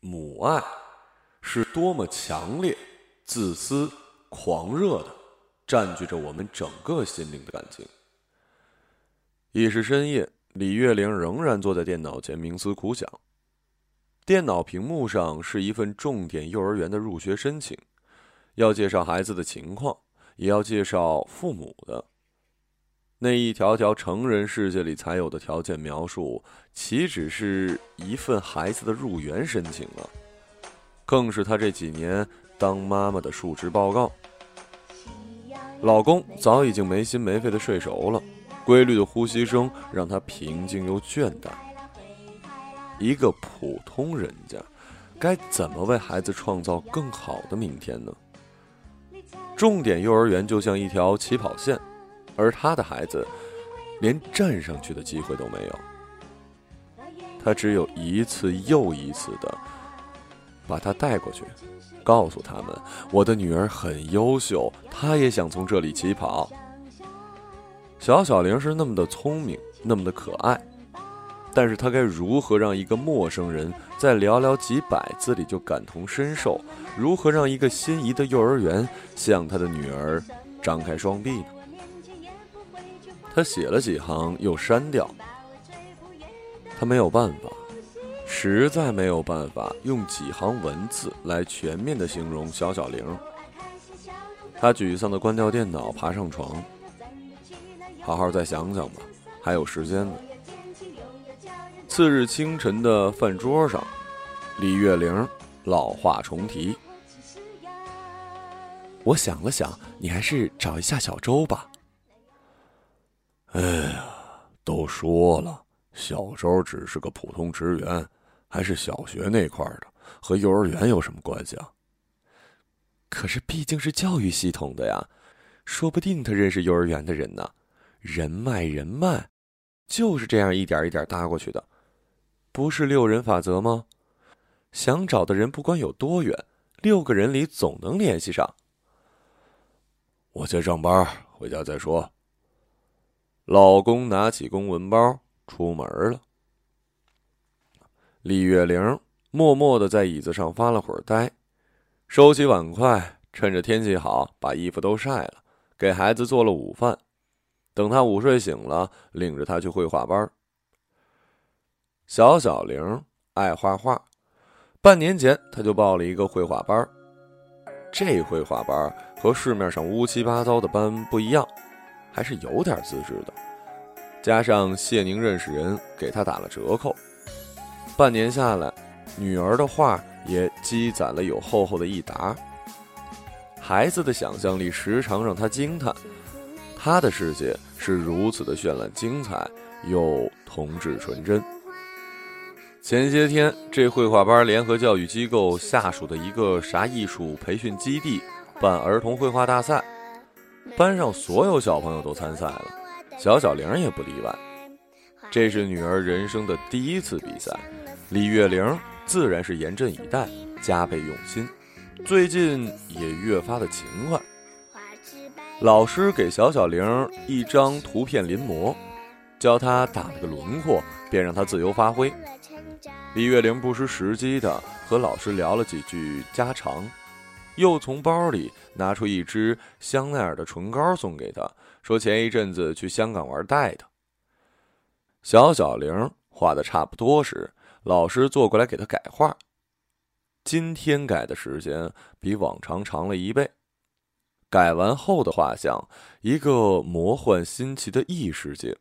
母爱是多么强烈、自私、狂热的，占据着我们整个心灵的感情。已是深夜，李月玲仍然坐在电脑前冥思苦想。电脑屏幕上是一份重点幼儿园的入学申请，要介绍孩子的情况，也要介绍父母的。那一条条成人世界里才有的条件描述，岂只是一份孩子的入园申请啊？更是她这几年当妈妈的述职报告。老公早已经没心没肺的睡熟了。规律的呼吸声让他平静又倦怠。一个普通人家，该怎么为孩子创造更好的明天呢？重点幼儿园就像一条起跑线，而他的孩子连站上去的机会都没有。他只有一次又一次的把他带过去，告诉他们：“我的女儿很优秀，她也想从这里起跑。”小小玲是那么的聪明，那么的可爱，但是她该如何让一个陌生人在寥寥几百字里就感同身受？如何让一个心仪的幼儿园向他的女儿张开双臂呢？他写了几行又删掉，他没有办法，实在没有办法用几行文字来全面的形容小小玲。他沮丧的关掉电脑，爬上床。好好再想想吧，还有时间呢。次日清晨的饭桌上，李月玲老话重提。我想了想，你还是找一下小周吧。哎呀，都说了，小周只是个普通职员，还是小学那块的，和幼儿园有什么关系啊？可是毕竟是教育系统的呀，说不定他认识幼儿园的人呢。人脉，人脉，就是这样一点一点搭过去的，不是六人法则吗？想找的人不管有多远，六个人里总能联系上。我先上班，回家再说。老公拿起公文包出门了。李月玲默默的在椅子上发了会儿呆，收起碗筷，趁着天气好，把衣服都晒了，给孩子做了午饭。等他午睡醒了，领着他去绘画班。小小玲爱画画，半年前他就报了一个绘画班。这绘画班和市面上乌七八糟的班不一样，还是有点资质的。加上谢宁认识人，给他打了折扣。半年下来，女儿的画也积攒了有厚厚的一沓。孩子的想象力时常让他惊叹。他的世界是如此的绚烂精彩，又童稚纯真。前些天，这绘画班联合教育机构下属的一个啥艺术培训基地办儿童绘画大赛，班上所有小朋友都参赛了，小小玲也不例外。这是女儿人生的第一次比赛，李月玲自然是严阵以待，加倍用心，最近也越发的勤快。老师给小小玲一张图片临摹，教她打了个轮廓，便让她自由发挥。李月玲不失时机的和老师聊了几句家常，又从包里拿出一支香奈儿的唇膏送给他，说前一阵子去香港玩带的。小小玲画的差不多时，老师坐过来给她改画。今天改的时间比往常长了一倍。改完后的画像，一个魔幻新奇的异世界。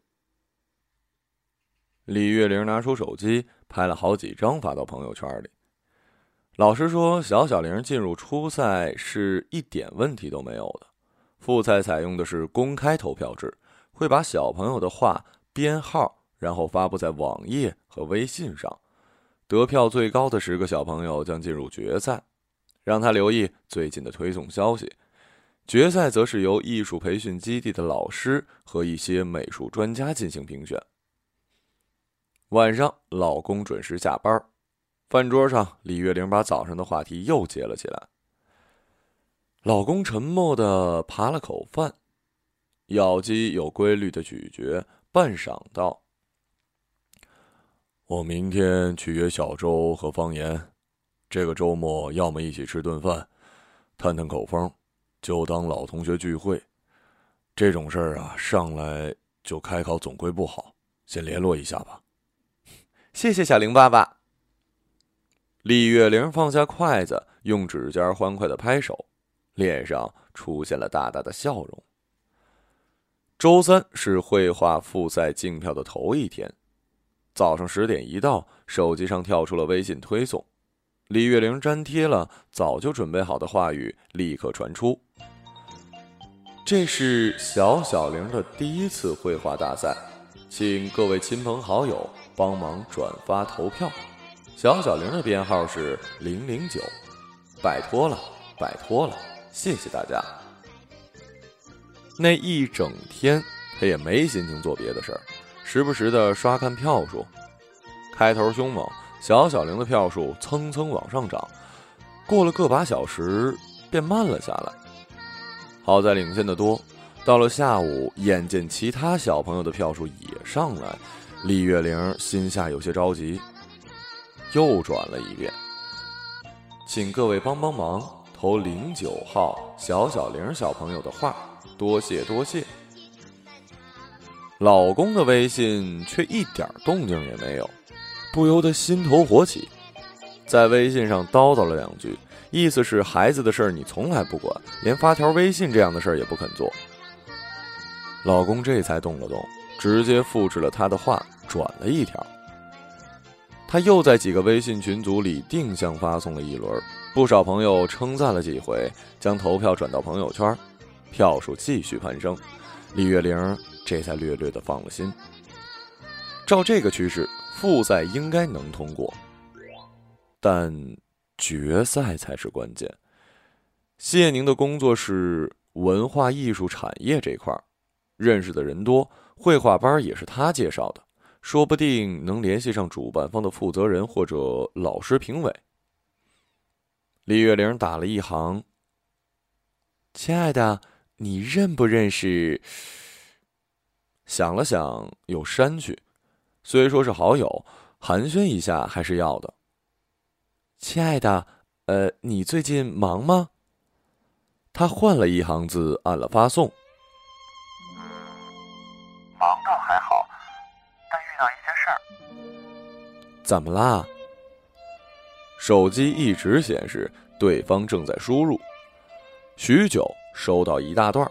李月玲拿出手机拍了好几张发到朋友圈里。老师说，小小玲进入初赛是一点问题都没有的。复赛采用的是公开投票制，会把小朋友的画编号，然后发布在网页和微信上。得票最高的十个小朋友将进入决赛。让他留意最近的推送消息。决赛则是由艺术培训基地的老师和一些美术专家进行评选。晚上，老公准时下班，饭桌上，李月玲把早上的话题又接了起来。老公沉默的扒了口饭，咬肌有规律的咀嚼，半晌道：“我明天去约小周和方言，这个周末要么一起吃顿饭，探探口风，就当老同学聚会。这种事儿啊，上来就开口总归不好，先联络一下吧。谢谢小玲爸爸。李月玲放下筷子，用指尖欢快的拍手，脸上出现了大大的笑容。周三是绘画复赛竞票的头一天，早上十点一到，手机上跳出了微信推送，李月玲粘贴了早就准备好的话语，立刻传出。这是小小玲的第一次绘画大赛，请各位亲朋好友帮忙转发投票。小小玲的编号是零零九，拜托了，拜托了，谢谢大家。那一整天，他也没心情做别的事儿，时不时的刷看票数。开头凶猛，小小玲的票数蹭蹭往上涨，过了个把小时，便慢了下来。好在领先的多，到了下午，眼见其他小朋友的票数也上来，李月玲心下有些着急，又转了一遍，请各位帮帮忙，投零九号小小玲小朋友的画，多谢多谢。老公的微信却一点动静也没有，不由得心头火起，在微信上叨叨了两句。意思是孩子的事儿你从来不管，连发条微信这样的事儿也不肯做。老公这才动了动，直接复制了他的话，转了一条。他又在几个微信群组里定向发送了一轮，不少朋友称赞了几回，将投票转到朋友圈，票数继续攀升。李月玲这才略略的放了心。照这个趋势，复赛应该能通过，但。决赛才是关键。谢宁的工作是文化艺术产业这块，认识的人多，绘画班也是他介绍的，说不定能联系上主办方的负责人或者老师评委。李月玲打了一行：“亲爱的，你认不认识？”想了想，又删去。虽说是好友，寒暄一下还是要的。亲爱的，呃，你最近忙吗？他换了一行字，按了发送。忙倒还好，怎么啦？手机一直显示对方正在输入，许久收到一大段，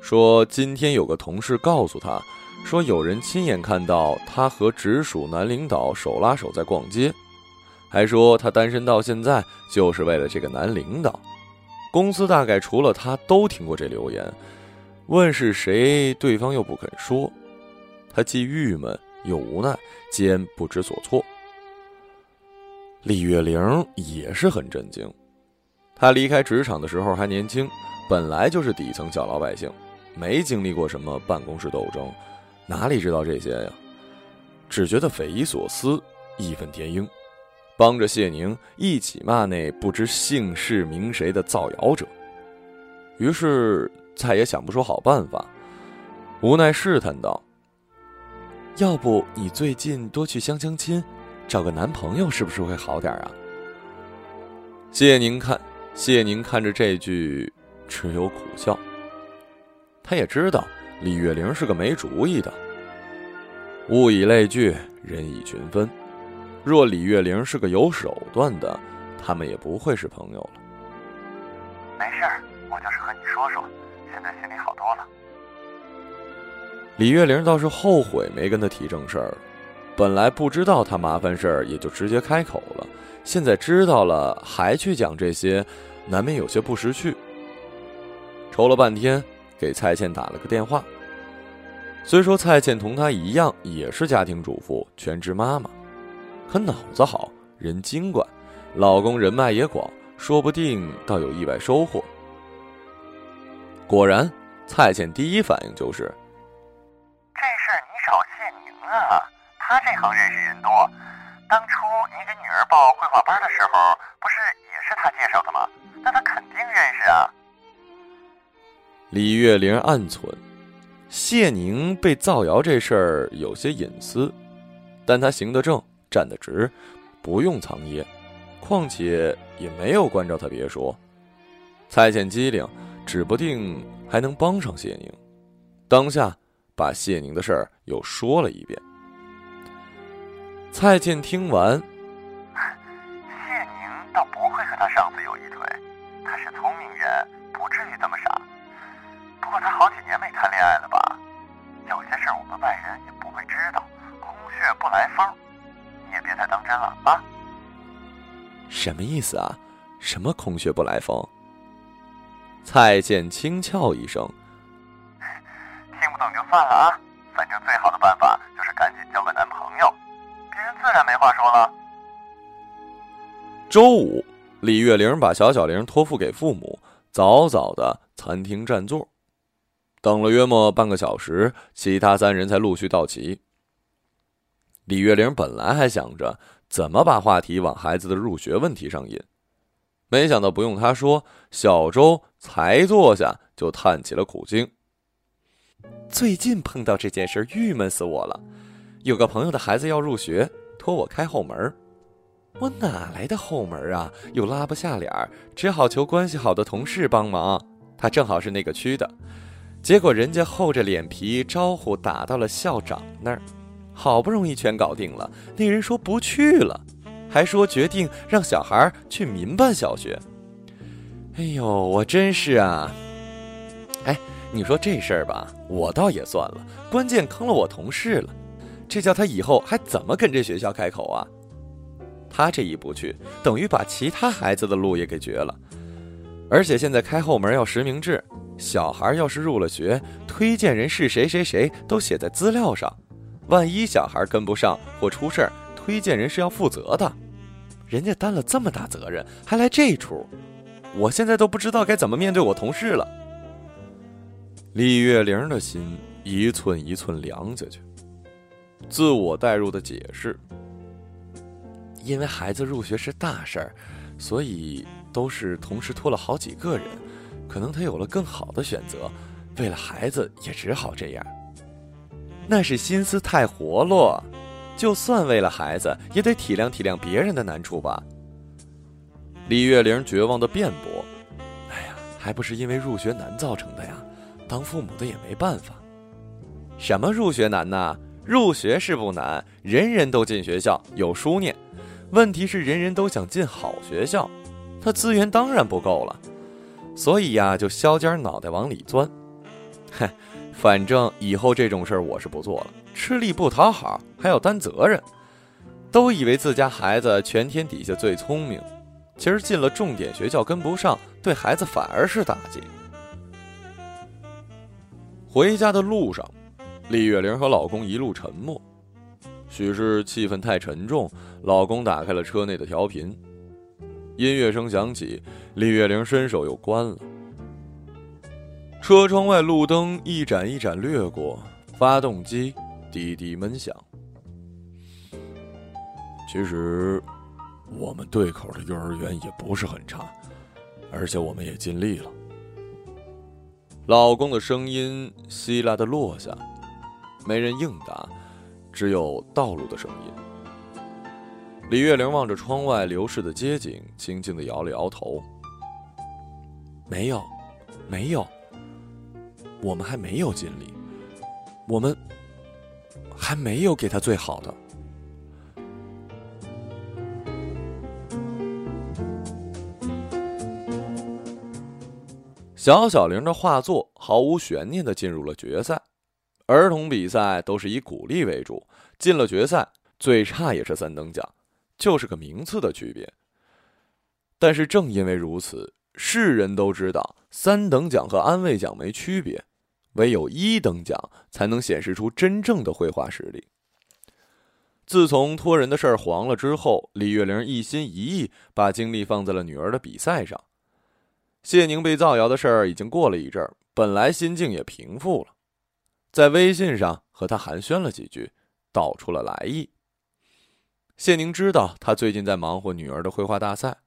说今天有个同事告诉他，说有人亲眼看到他和直属男领导手拉手在逛街。还说他单身到现在就是为了这个男领导，公司大概除了他都听过这留言。问是谁，对方又不肯说，他既郁闷又无奈，兼不知所措。李月玲也是很震惊，她离开职场的时候还年轻，本来就是底层小老百姓，没经历过什么办公室斗争，哪里知道这些呀？只觉得匪夷所思，义愤填膺。帮着谢宁一起骂那不知姓氏名谁的造谣者，于是再也想不出好办法，无奈试探道：“要不你最近多去相相亲，找个男朋友是不是会好点啊？”谢宁看谢宁看着这句，只有苦笑。他也知道李月玲是个没主意的，物以类聚，人以群分。若李月玲是个有手段的，他们也不会是朋友了。没事儿，我就是和你说说，现在心里好多了。李月玲倒是后悔没跟他提正事儿，本来不知道他麻烦事儿，也就直接开口了。现在知道了，还去讲这些，难免有些不识趣。愁了半天，给蔡倩打了个电话。虽说蔡倩同她一样，也是家庭主妇、全职妈妈。可脑子好，人精怪，老公人脉也广，说不定倒有意外收获。果然，蔡倩第一反应就是：“啊，他这行认识人多。当初你给女儿报绘画班的时候，不是也是他介绍的吗？那他肯定认识啊。”李月玲暗存，谢宁被造谣这事儿有些隐私，但他行得正。站得直，不用藏掖，况且也没有关照他别说。蔡健机灵，指不定还能帮上谢宁。当下把谢宁的事儿又说了一遍。蔡健听完，谢宁倒不会和他上司有一腿，他是聪明人，不至于这么傻。不过他好几年没谈恋爱了吧？有些事儿我们外人也不会知道，空穴不来风，你也别太当真了啊。什么意思啊？什么空穴不来风？蔡健轻笑一声：“等就算了啊，反正最好的办法就是赶紧交个男朋友，别人自然没话说了。”周五，李月玲把小小玲托付给父母，早早的餐厅占座，等了约莫半个小时，其他三人才陆续到齐。李月玲本来还想着怎么把话题往孩子的入学问题上引。没想到不用他说，小周才坐下就叹起了苦经。最近碰到这件事，郁闷死我了。有个朋友的孩子要入学，托我开后门。我哪来的后门啊？又拉不下脸，只好求关系好的同事帮忙。他正好是那个区的，结果人家厚着脸皮招呼打到了校长那儿，好不容易全搞定了，那人说不去了。还说决定让小孩去民办小学。哎呦，我真是啊！哎，你说这事儿吧，我倒也算了，关键坑了我同事了，这叫他以后还怎么跟这学校开口啊？他这一不去，等于把其他孩子的路也给绝了。而且现在开后门要实名制，小孩要是入了学，推荐人是谁谁谁都写在资料上，万一小孩跟不上或出事儿。推荐人是要负责的，人家担了这么大责任，还来这出，我现在都不知道该怎么面对我同事了。李月玲的心一寸一寸凉下去，自我代入的解释：因为孩子入学是大事儿，所以都是同时托了好几个人，可能他有了更好的选择，为了孩子也只好这样。那是心思太活络。就算为了孩子，也得体谅体谅别人的难处吧。李月玲绝望的辩驳：“哎呀，还不是因为入学难造成的呀！当父母的也没办法。什么入学难呐？入学是不难，人人都进学校有书念。问题是人人都想进好学校，他资源当然不够了。所以呀，就削尖脑袋往里钻。哼，反正以后这种事儿我是不做了。”吃力不讨好，还要担责任，都以为自家孩子全天底下最聪明，其实进了重点学校跟不上，对孩子反而是打击。回家的路上，李月玲和老公一路沉默，许是气氛太沉重，老公打开了车内的调频，音乐声响起，李月玲伸手又关了。车窗外路灯一盏一盏掠过，发动机。滴滴闷响。其实，我们对口的幼儿园也不是很差，而且我们也尽力了。老公的声音稀拉的落下，没人应答，只有道路的声音。李月玲望着窗外流逝的街景，轻轻的摇了摇头：“没有，没有，我们还没有尽力，我们。”还没有给他最好的。小小玲的画作毫无悬念的进入了决赛。儿童比赛都是以鼓励为主，进了决赛最差也是三等奖，就是个名次的区别。但是正因为如此，世人都知道三等奖和安慰奖没区别。唯有一等奖才能显示出真正的绘画实力。自从托人的事儿黄了之后，李月玲一心一意把精力放在了女儿的比赛上。谢宁被造谣的事儿已经过了一阵儿，本来心境也平复了，在微信上和他寒暄了几句，道出了来意。谢宁知道他最近在忙活女儿的绘画大赛，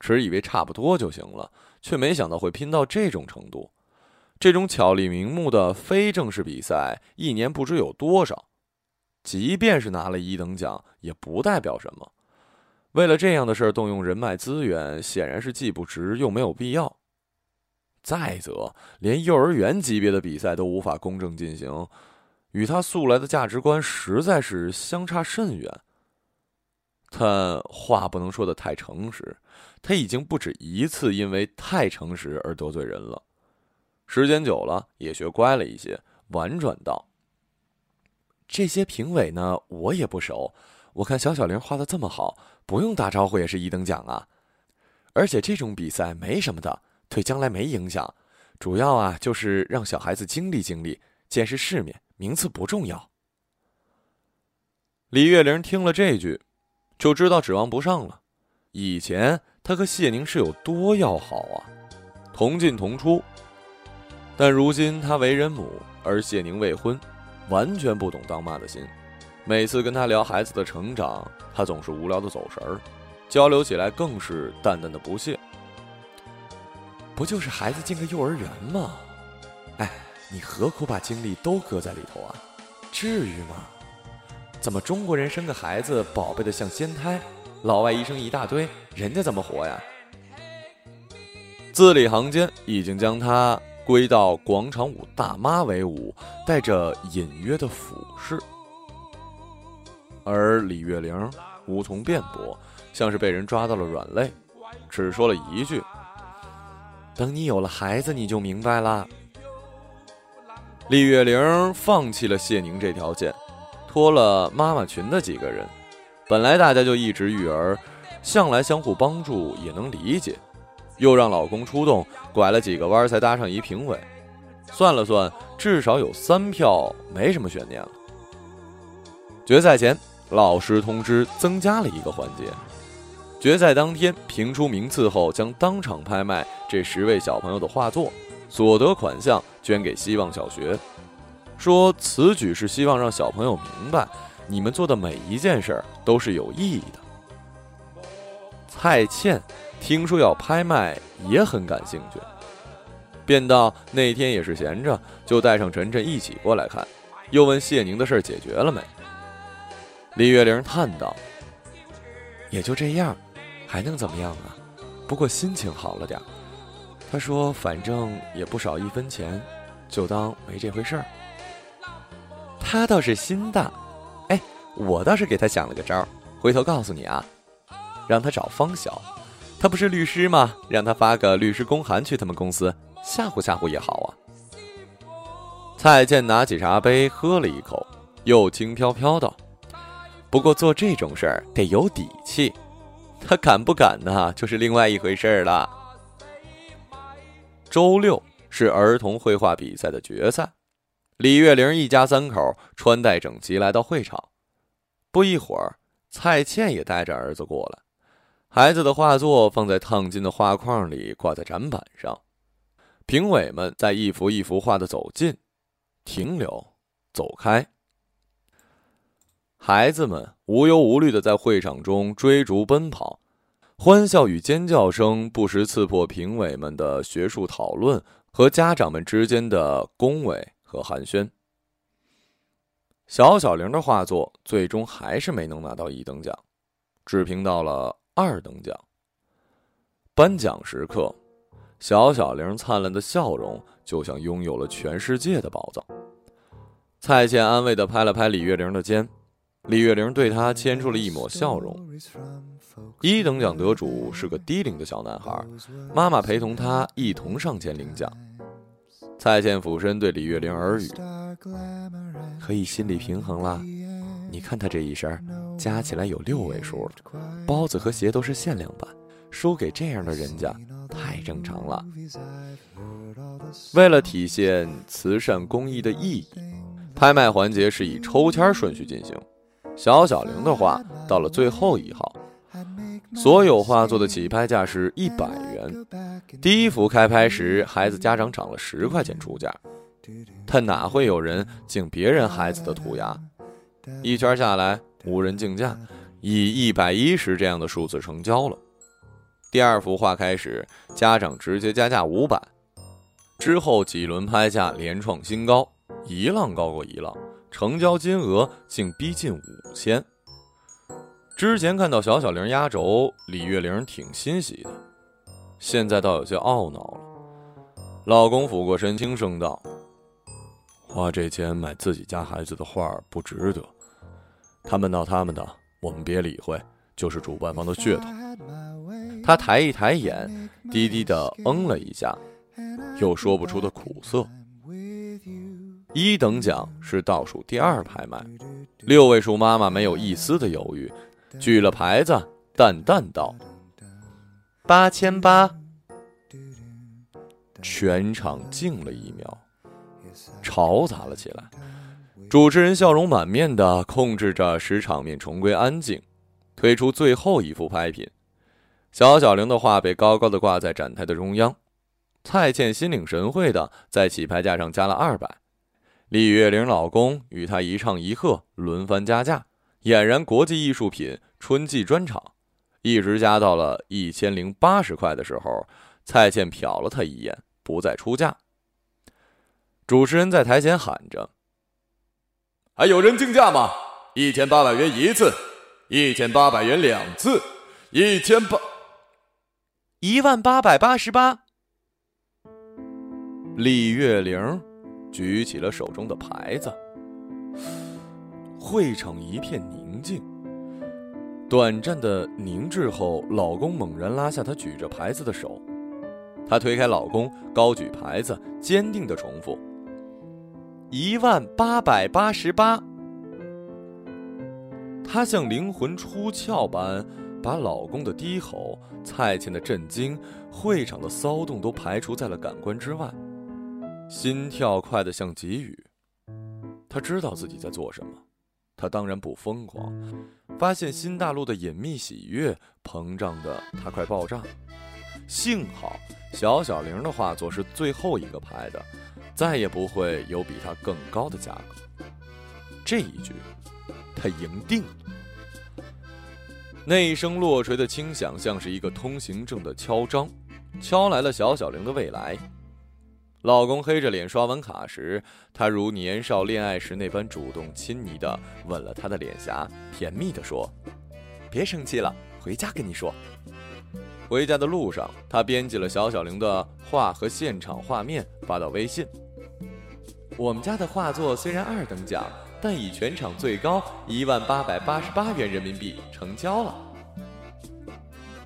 只以为差不多就行了，却没想到会拼到这种程度。这种巧立名目的非正式比赛，一年不知有多少。即便是拿了一等奖，也不代表什么。为了这样的事儿动用人脉资源，显然是既不值又没有必要。再则，连幼儿园级别的比赛都无法公正进行，与他素来的价值观实在是相差甚远。但话不能说的太诚实，他已经不止一次因为太诚实而得罪人了。时间久了，也学乖了一些，婉转道：“这些评委呢，我也不熟。我看小小玲画的这么好，不用打招呼也是一等奖啊。而且这种比赛没什么的。”对将来没影响，主要啊就是让小孩子经历经历，见识世面，名次不重要。李月玲听了这句，就知道指望不上了。以前她和谢宁是有多要好啊，同进同出。但如今她为人母，而谢宁未婚，完全不懂当妈的心。每次跟他聊孩子的成长，他总是无聊的走神儿，交流起来更是淡淡的不屑。不就是孩子进个幼儿园吗？哎，你何苦把精力都搁在里头啊？至于吗？怎么中国人生个孩子宝贝的像仙胎，老外一生一大堆，人家怎么活呀？字里行间已经将他归到广场舞大妈为伍，带着隐约的俯视。而李月玲无从辩驳，像是被人抓到了软肋，只说了一句。等你有了孩子，你就明白了。李月玲放弃了谢宁这条件，托了妈妈群的几个人。本来大家就一直育儿，向来相互帮助，也能理解。又让老公出动，拐了几个弯才搭上一评委。算了算，至少有三票，没什么悬念了。决赛前，老师通知增加了一个环节。决赛当天评出名次后，将当场拍卖这十位小朋友的画作，所得款项捐给希望小学。说此举是希望让小朋友明白，你们做的每一件事儿都是有意义的。蔡倩听说要拍卖，也很感兴趣，便道那天也是闲着，就带上晨晨一起过来看。又问谢宁的事儿解决了没？李月玲叹道：“也就这样。”还能怎么样啊？不过心情好了点他说：“反正也不少一分钱，就当没这回事儿。”他倒是心大，哎，我倒是给他想了个招儿，回头告诉你啊，让他找方晓，他不是律师吗？让他发个律师公函去他们公司，吓唬吓唬也好啊。蔡健拿起茶杯喝了一口，又轻飘飘道：“不过做这种事儿得有底气。”他敢不敢呢？就是另外一回事儿了。周六是儿童绘画比赛的决赛，李月玲一家三口穿戴整齐来到会场。不一会儿，蔡倩也带着儿子过来，孩子的画作放在烫金的画框里，挂在展板上。评委们在一幅一幅画的走近、停留、走开。孩子们无忧无虑的在会场中追逐奔跑，欢笑与尖叫声不时刺破评委们的学术讨论和家长们之间的恭维和寒暄。小小玲的画作最终还是没能拿到一等奖，只评到了二等奖。颁奖时刻，小小玲灿烂的笑容就像拥有了全世界的宝藏。蔡倩安慰的拍了拍李月玲的肩。李月玲对他牵出了一抹笑容。一等奖得主是个低龄的小男孩，妈妈陪同他一同上前领奖。蔡健俯身对李月玲耳语：“可以心理平衡了。你看他这一身，加起来有六位数了。包子和鞋都是限量版，输给这样的人家太正常了。为了体现慈善公益的意义，拍卖环节是以抽签顺序进行。”小小玲的画到了最后一号，所有画作的起拍价是一百元。第一幅开拍时，孩子家长涨了十块钱出价，但哪会有人竞别人孩子的涂鸦？一圈下来，无人竞价，以一百一十这样的数字成交了。第二幅画开始，家长直接加价五百，之后几轮拍价连创新高，一浪高过一浪。成交金额竟逼近五千，之前看到小小玲压轴，李月玲挺欣喜的，现在倒有些懊恼了。老公俯过身，轻声道：“花这钱买自己家孩子的画不值得，他们闹他们的，我们别理会，就是主办方的噱头。”他抬一抬眼，低低的嗯了一下，有说不出的苦涩。一等奖是倒数第二拍卖，六位数妈妈没有一丝的犹豫，举了牌子，淡淡道：“八千八。”全场静了一秒，嘈杂了起来。主持人笑容满面的控制着，使场面重归安静，推出最后一幅拍品。小小玲的画被高高的挂在展台的中央，蔡倩心领神会的在起拍价上加了二百，李月玲老公与她一唱一和，轮番加价，俨然国际艺术品春季专场，一直加到了一千零八十块的时候，蔡倩瞟了他一眼，不再出价。主持人在台前喊着：“还有人竞价吗？一千八百元一次，一千八百元两次，一千八。”一万八百八十八。李月玲举起了手中的牌子，会场一片宁静。短暂的凝滞后，老公猛然拉下她举着牌子的手，她推开老公，高举牌子，坚定的重复：“一万八百八十八。”她像灵魂出窍般。把老公的低吼、蔡倩的震惊、会场的骚动都排除在了感官之外，心跳快得像急雨。他知道自己在做什么，他当然不疯狂。发现新大陆的隐秘喜悦膨胀的他快爆炸。幸好小小玲的画作是最后一个拍的，再也不会有比他更高的价格。这一局，他赢定了。那一声落锤的轻响，像是一个通行证的敲章，敲来了小小玲的未来。老公黑着脸刷完卡时，他如年少恋爱时那般主动亲昵的吻了他的脸颊，甜蜜的说：“别生气了，回家跟你说。”回家的路上，他编辑了小小玲的画和现场画面发到微信。我们家的画作虽然二等奖。但以全场最高一万八百八十八元人民币成交了，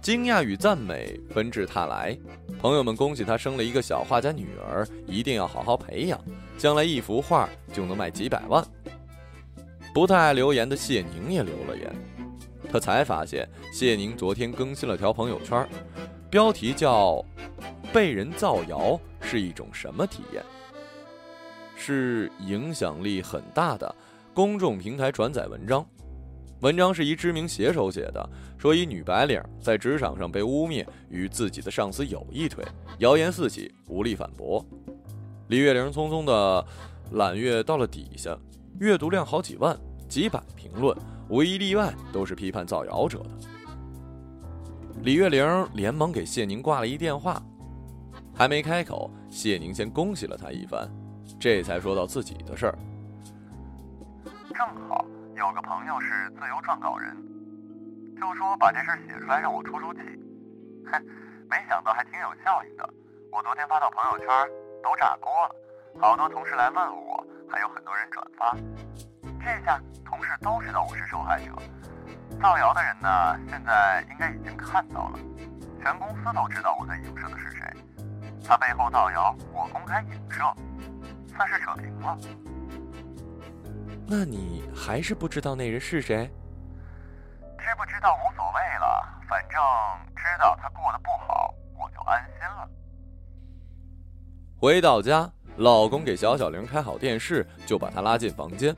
惊讶与赞美纷至沓来。朋友们恭喜他生了一个小画家女儿，一定要好好培养，将来一幅画就能卖几百万。不太爱留言的谢宁也留了言，他才发现谢宁昨天更新了条朋友圈，标题叫“被人造谣是一种什么体验”。是影响力很大的公众平台转载文章，文章是一知名写手写的，说一女白领在职场上被污蔑，与自己的上司有一腿，谣言四起，无力反驳。李月玲匆匆的揽阅到了底下，阅读量好几万，几百评论，无一例外都是批判造谣者的。李月玲连忙给谢宁挂了一电话，还没开口，谢宁先恭喜了他一番。这才说到自己的事儿。正好有个朋友是自由撰稿人，就说把这事写出来让我出出气。哼，没想到还挺有效应的。我昨天发到朋友圈都炸锅了，好多同事来问我，还有很多人转发。这下同事都知道我是受害者。造谣的人呢，现在应该已经看到了，全公司都知道我在影射的是谁。他背后造谣，我公开影射。算是扯平了。那你还是不知道那人是谁？知不知道无所谓了，反正知道他过得不好，我就安心了。回到家，老公给小小玲开好电视，就把她拉进房间。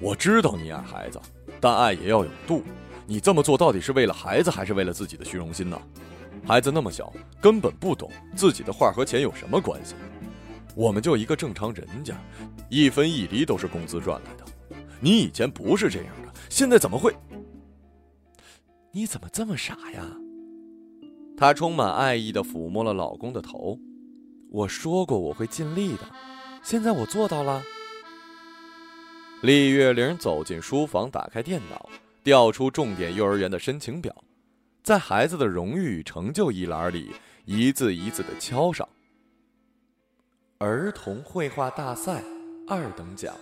我知道你爱孩子，但爱也要有度。你这么做到底是为了孩子，还是为了自己的虚荣心呢？孩子那么小，根本不懂自己的画和钱有什么关系。我们就一个正常人家，一分一厘都是工资赚来的。你以前不是这样的现在怎么会？你怎么这么傻呀？她充满爱意的抚摸了老公的头。我说过我会尽力的现在我做到了。厉月玲走进书房打开电脑调出重点幼儿园的申请表在孩子的荣誉与成就一栏里一字一字的敲上。儿童绘画大赛二等奖。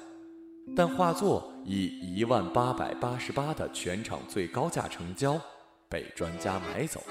但画作以一万八百八十八的全场最高价成交被专家买走。